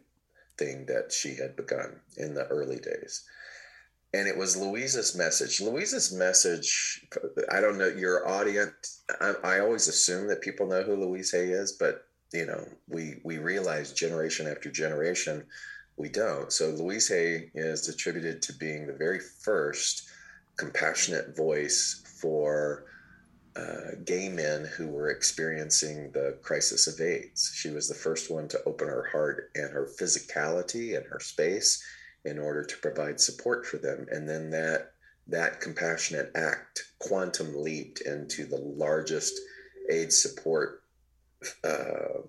thing that she had begun in the early days. And it was Louise's message. Louise's message, I don't know, your audience, I, I always assume that people know who Louise Hay is, but you know, we we realize generation after generation we don't. So Louise Hay is attributed to being the very first compassionate voice for uh, gay men who were experiencing the crisis of AIDS. She was the first one to open her heart and her physicality and her space in order to provide support for them. And then that that compassionate act quantum leaped into the largest aid support uh,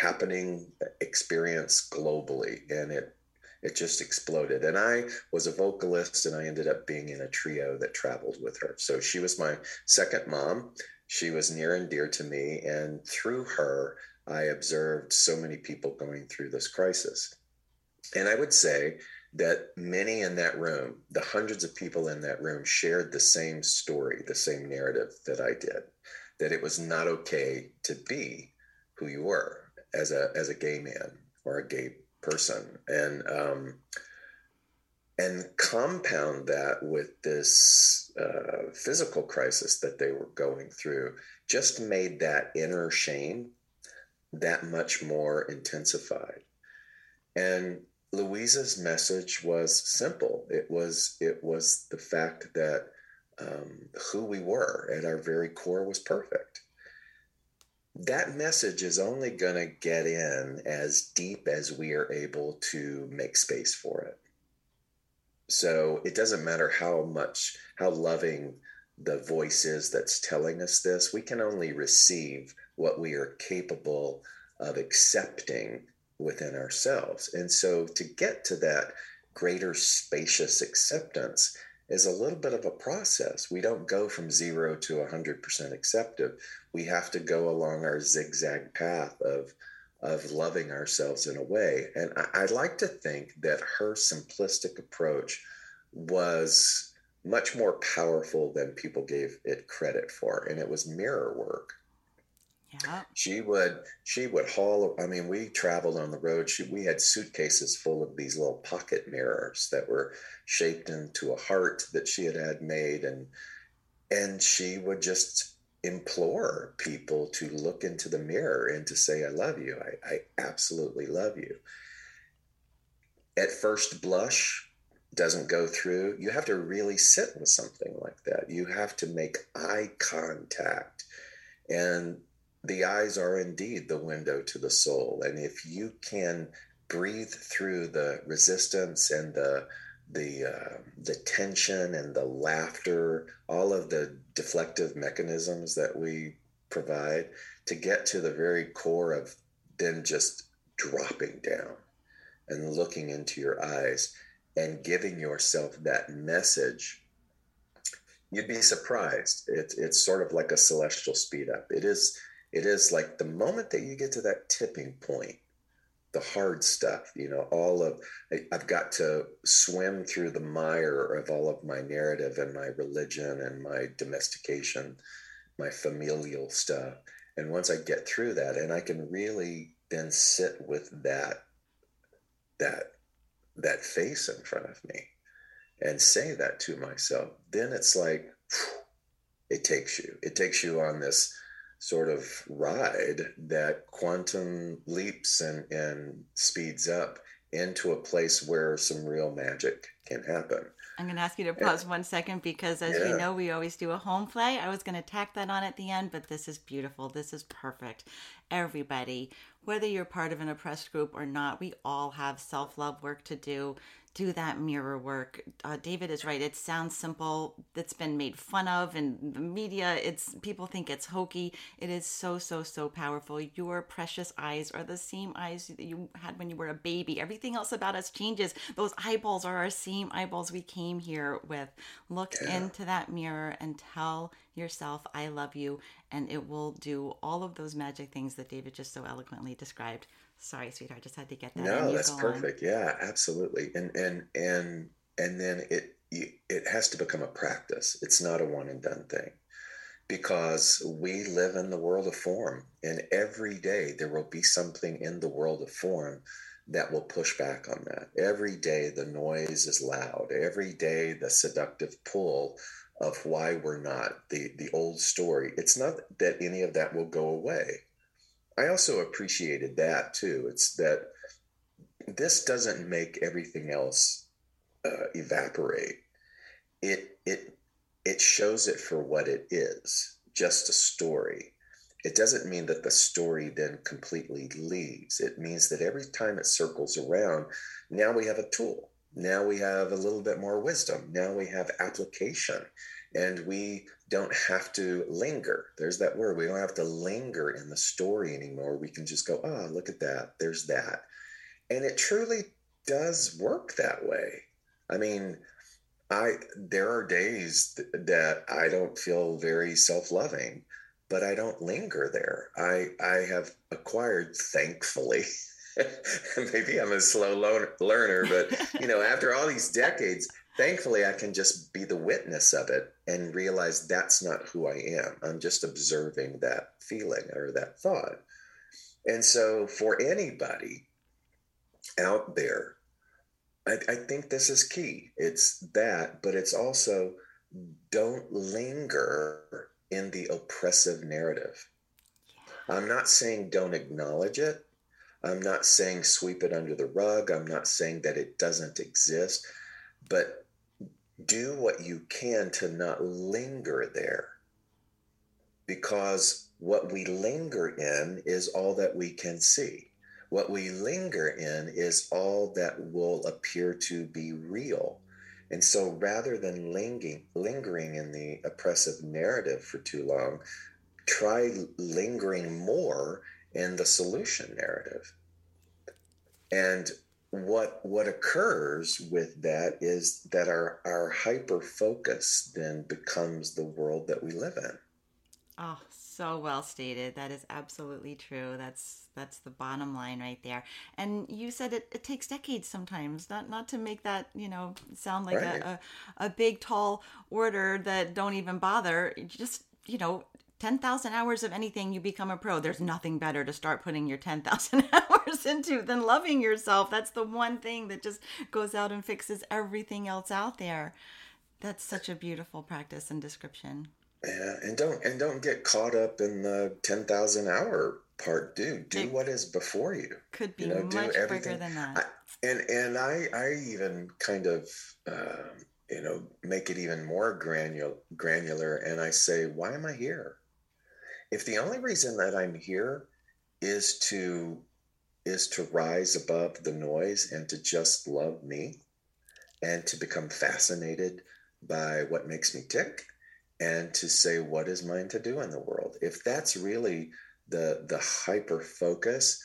happening experience globally, and it it just exploded. And I was a vocalist and I ended up being in a trio that traveled with her. So she was my second mom. She was near and dear to me. And through her, I observed so many people going through this crisis. And I would say that many in that room, the hundreds of people in that room, shared the same story, the same narrative that I did that it was not okay to be who you were as a, as a gay man or a gay person. And um, and compound that with this uh, physical crisis that they were going through just made that inner shame that much more intensified. And Louise's message was simple it was it was the fact that um, who we were at our very core was perfect that message is only going to get in as deep as we are able to make space for it. So it doesn't matter how much, how loving the voice is that's telling us this, we can only receive what we are capable of accepting within ourselves. And so to get to that greater spacious acceptance, is a little bit of a process. We don't go from zero to 100% acceptive. We have to go along our zigzag path of, of loving ourselves in a way. And I, I like to think that her simplistic approach was much more powerful than people gave it credit for. And it was mirror work. She would she would haul. I mean, we traveled on the road. She, we had suitcases full of these little pocket mirrors that were shaped into a heart that she had had made, and and she would just implore people to look into the mirror and to say, I love you. I, I absolutely love you. At first blush, doesn't go through, you have to really sit with something like that. You have to make eye contact. And the eyes are indeed the window to the soul. And if you can breathe through the resistance and the the uh, the tension and the laughter, all of the deflective mechanisms that we provide to get to the very core of then just dropping down and looking into your eyes and giving yourself that message you'd be surprised it, it's sort of like a celestial speed up it is it is like the moment that you get to that tipping point the hard stuff you know all of i've got to swim through the mire of all of my narrative and my religion and my domestication my familial stuff. And once i get through that and i can really then sit with that that that face in front of me and say that to myself then it's like it takes you. It takes you on this sort of ride that quantum leaps and, and speeds up into a place where some real magic can happen. I'm going to ask you to pause one second because, as Yeah. we know, we always do a home play. I was going to tack that on at the end, but this is beautiful. This is perfect. Everybody, whether you're part of an oppressed group or not, we all have self love work to do. Do that mirror work. Uh, David is right. It sounds simple. It's been made fun of in the media. It's people think it's hokey. It is so so so powerful. Your precious eyes are the same eyes that you had when you were a baby. Everything else about us changes. Those eyeballs are our same eyeballs we came here with. Look into that mirror and tell yourself I love you and it will do all of those magic things that David just so eloquently described. Sorry, sweetheart, I just had to get that. No, that's go on. perfect. Yeah, absolutely. And and and and then it it has to become a practice. It's not a one and done thing. Because we live in the world of form and every day there will be something in the world of form that will push back on that. Every day the noise is loud. Every day the seductive pull of why we're not the the old story. It's not that any of that will go away. I also appreciated that too. It's that this doesn't make everything else uh, evaporate. It it it shows it for what it is, just a story. It doesn't mean that the story then completely leaves. It means that every time it circles around, now we have a tool. Now we have a little bit more wisdom. Now we have application. And we don't have to linger. There's that word. We don't have to linger in the story anymore. We can just go, ah, look at that. There's that. And it truly does work that way. I mean, I there are days th- that I don't feel very self-loving, but I don't linger there. I I have acquired, thankfully. Maybe I'm a slow learner, but you know, after all these decades, thankfully I can just be the witness of it and realize that's not who I am. I'm just observing that feeling or that thought. And so for anybody out there, I, I think this is key. It's that, but it's also don't linger in the oppressive narrative. I'm not saying don't acknowledge it. I'm not saying sweep it under the rug. I'm not saying that it doesn't exist, but do what you can to not linger there. Because what we linger in is all that we can see. What we linger in is all that will appear to be real. And so rather than lingering, lingering in the oppressive narrative for too long, try lingering more in the solution narrative. And what what occurs with that is that our our hyper focus then becomes the world that we live in. Oh, so well stated. That is absolutely true. That's that's the bottom line right there. And you said it, it takes decades sometimes. Not not to make that you know sound like Right. a, a a big tall order that don't even bother. Just you know. 10,000 hours of anything, you become a pro. There's nothing better to start putting your 10,000 hours into than loving yourself. That's the one thing that just goes out and fixes everything else out there. That's such a beautiful practice and description. Yeah, and don't and don't get caught up in the ten thousand hour part. Do do It what is before you. Could be You know, do much bigger than that. I, and and I I even kind of um, you know make it even more granular granular, and I say, why am I here? If the only reason that I'm here is to is to rise above the noise and to just love me, and to become fascinated by what makes me tick, and to say what is mine to do in the world. If that's really the the hyper focus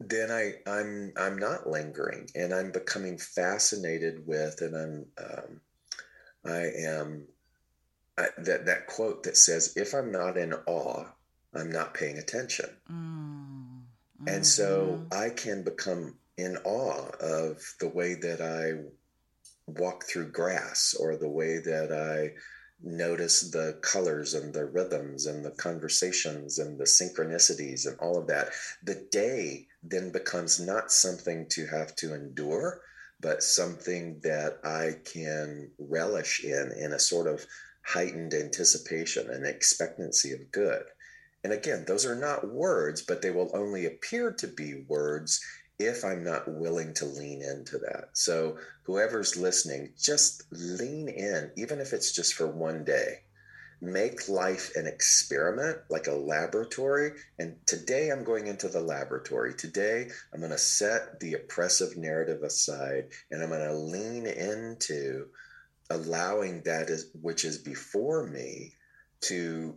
then I I'm I'm not lingering and I'm becoming fascinated with and I'm um, I am I, that that quote that says if I'm not in awe I'm not paying attention Mm, and so mhm. I can become in awe of the way that I walk through grass or the way that I notice the colors and the rhythms and the conversations and the synchronicities and all of that. The day then becomes not something to have to endure, but something that I can relish in, in a sort of heightened anticipation and expectancy of good. And again, those are not words, but they will only appear to be words if I'm not willing to lean into that. So, whoever's listening, just lean in, even if it's just for one day. Make life an experiment, like a laboratory. And today I'm going into the laboratory. Today I'm going to set the oppressive narrative aside and I'm going to lean into allowing that is, which is before me to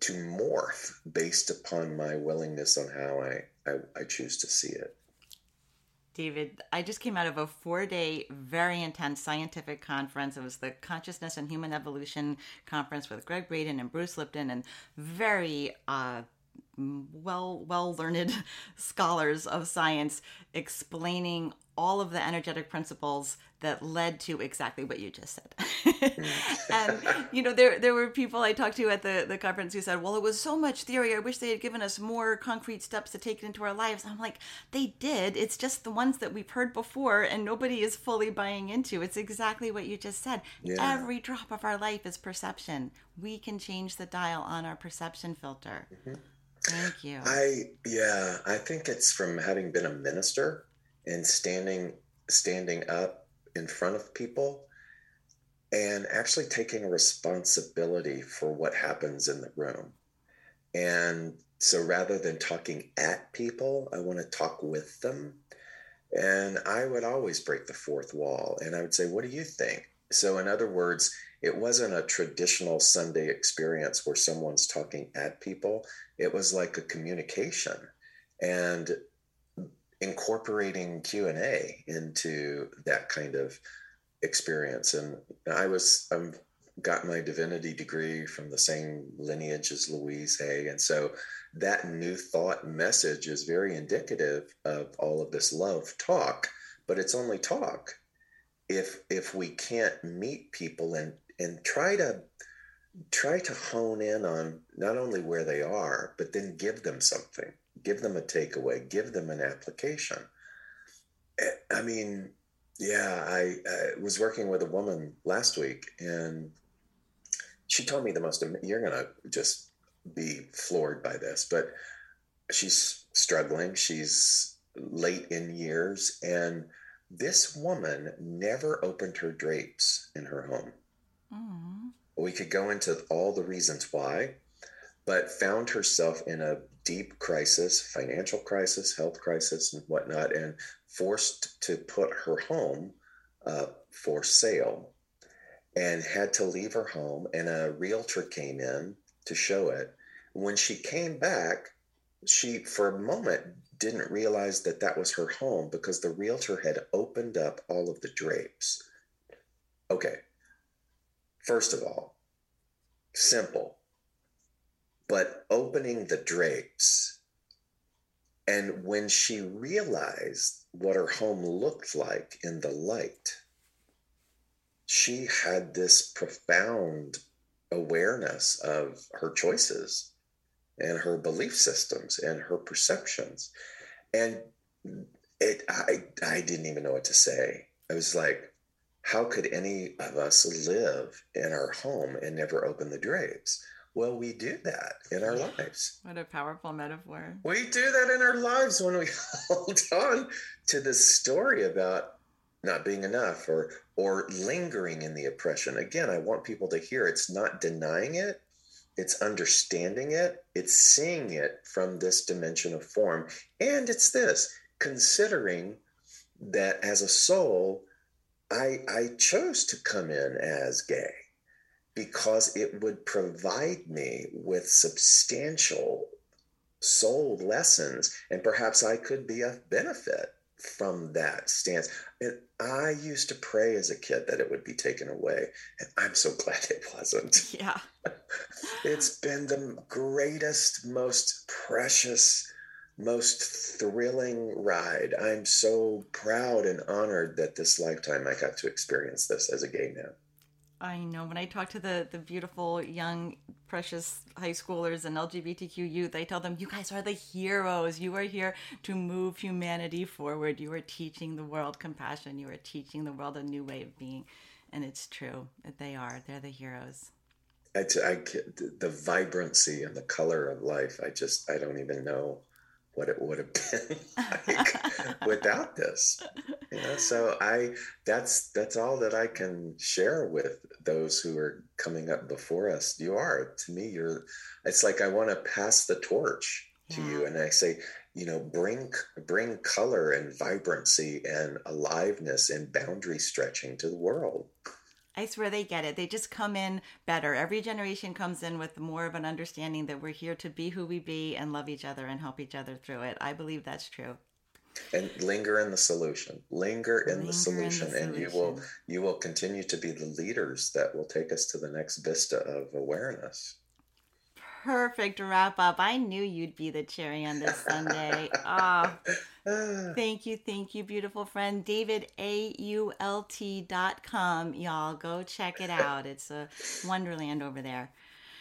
to morph based upon my willingness on how I, I, I choose to see it. David, I just came out of a four day, very intense scientific conference. It was the Consciousness and Human Evolution Conference with Gregg Braden and Bruce Lipton, and very uh, well well learned scholars of science explaining all of the energetic principles that led to exactly what you just said. and um, you know, there there were people I talked to at the the conference who said, "Well, it was so much theory. I wish they had given us more concrete steps to take it into our lives." I'm like, "They did. It's just the ones that we've heard before and nobody is fully buying into. It's exactly what you just said. Yeah. Every drop of our life is perception. We can change the dial on our perception filter." Mm-hmm. Thank you. I yeah, I think it's from having been a minister and standing standing up in front of people and actually taking responsibility for what happens in the room. And so rather than talking at people, I want to talk with them. And I would always break the fourth wall and I would say, What do you think? So, in other words, it wasn't a traditional Sunday experience where someone's talking at people. It was like a communication and incorporating Q&A into that kind of experience. And I was, I've got my divinity degree from the same lineage as Louise Hay. And so that new thought message is very indicative of all of this love talk, but it's only talk if if we can't meet people and and try to try to hone in on not only where they are but then give them something give them a takeaway give them an application. Eh, i mean yeah i, I was working with a woman last week and she told me the most you're gonna just be floored by this but she's struggling. She's late in years and this woman never opened her drapes in her home. We could go into all the reasons why, but found herself in a deep crisis, financial crisis, health crisis, and whatnot, and forced to put her home uh, for sale and had to leave her home. And a realtor came in to show it. When she came back, she, for a moment, didn't realize that that was her home because the realtor had opened up all of the drapes. Okay, First of all, simple, but opening the drapes. And when she realized what her home looked like in the light, she had this profound awareness of her choices and her belief systems and her perceptions. And it I I didn't even know what to say. I was like, how could any of us live in our home and never open the drapes? Well, we do that in our lives. What a powerful metaphor. We do that in our lives when we hold on to the story about not being enough or or lingering in the oppression. Again, I want people to hear it's not denying it, it's understanding it, it's seeing it from this dimension of form. And it's this considering that as a soul, I, I chose to come in as gay because it would provide me with substantial soul lessons, and perhaps I could be of benefit from that stance. And I used to pray as a kid that it would be taken away, and I'm so glad it wasn't. Yeah. it's been the greatest, most precious, most thrilling ride. I'm so proud and honored that this lifetime I got to experience this as a gay man. I know when I talk to the the beautiful young precious high schoolers and LGBTQ youth, I tell them you guys are the heroes. You are here to move humanity forward. You are teaching the world compassion. You are teaching the world a new way of being, and it's true that they are. They're the heroes. I, I, the vibrancy and the color of life. I just I don't even know what it would have been like without this you know? So i that's that's all that i can share with those who are coming up before us. You are to me you're it's like i want to pass the torch to Yeah. you and i say you know bring bring color and vibrancy and aliveness and boundary stretching to the world I swear they get it. They just come in better. Every generation comes in with more of an understanding that we're here to be who we be and love each other and help each other through it. I believe that's true. and linger in the solution linger in Linger in the the solution and you will you will continue to be the leaders that will take us to the next vista of awareness Perfect wrap up. I knew you'd be the cherry on this sundae. Ah, Ah, thank you, thank you, beautiful friend. DavidAult.com. Y'all go check it out. It's a wonderland over there.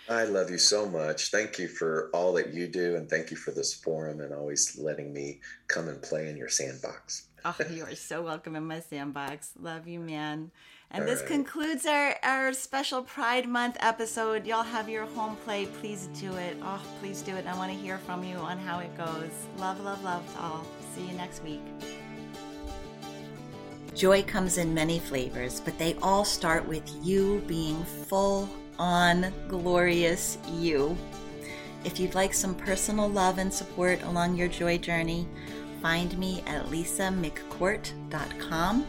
i love you so much thank you for all that you do and thank you for this forum and always letting me come and play in your sandbox Oh, you are so welcome in my sandbox. Love you, man. And All this right. concludes our, our special Pride Month episode. Y'all have your home play. Please do it. Oh, please do it. I want to hear from you on how it goes. Love, love, love to all. See you next week. Joy comes in many flavors, but they all start with you being full on glorious you. If you'd like some personal love and support along your joy journey, find me at lisamccourt.com.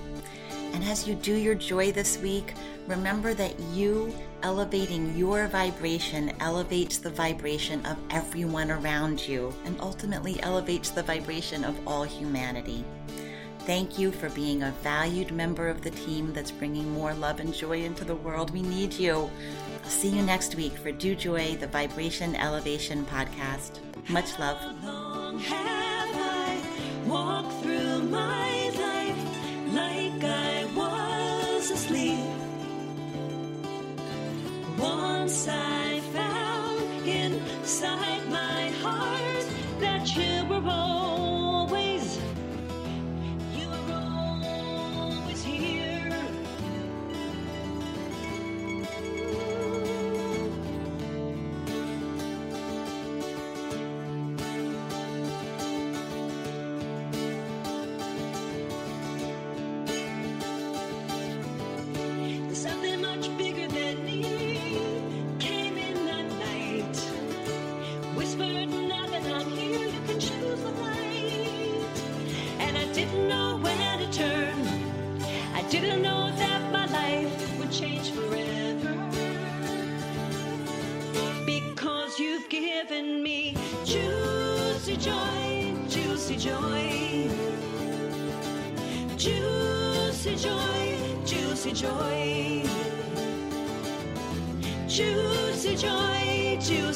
And as you do your joy this week, remember that you elevating your vibration elevates the vibration of everyone around you and ultimately elevates the vibration of all humanity. Thank you for being a valued member of the team that's bringing more love and joy into the world. We need you. I'll see you next week for Do Joy, the Vibration Elevation podcast. Much love. Asleep? Once I found inside my heart that you were always,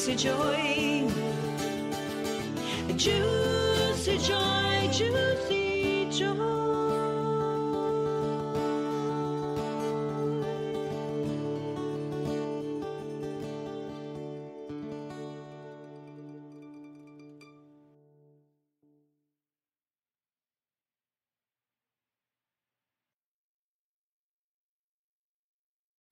juicy joy.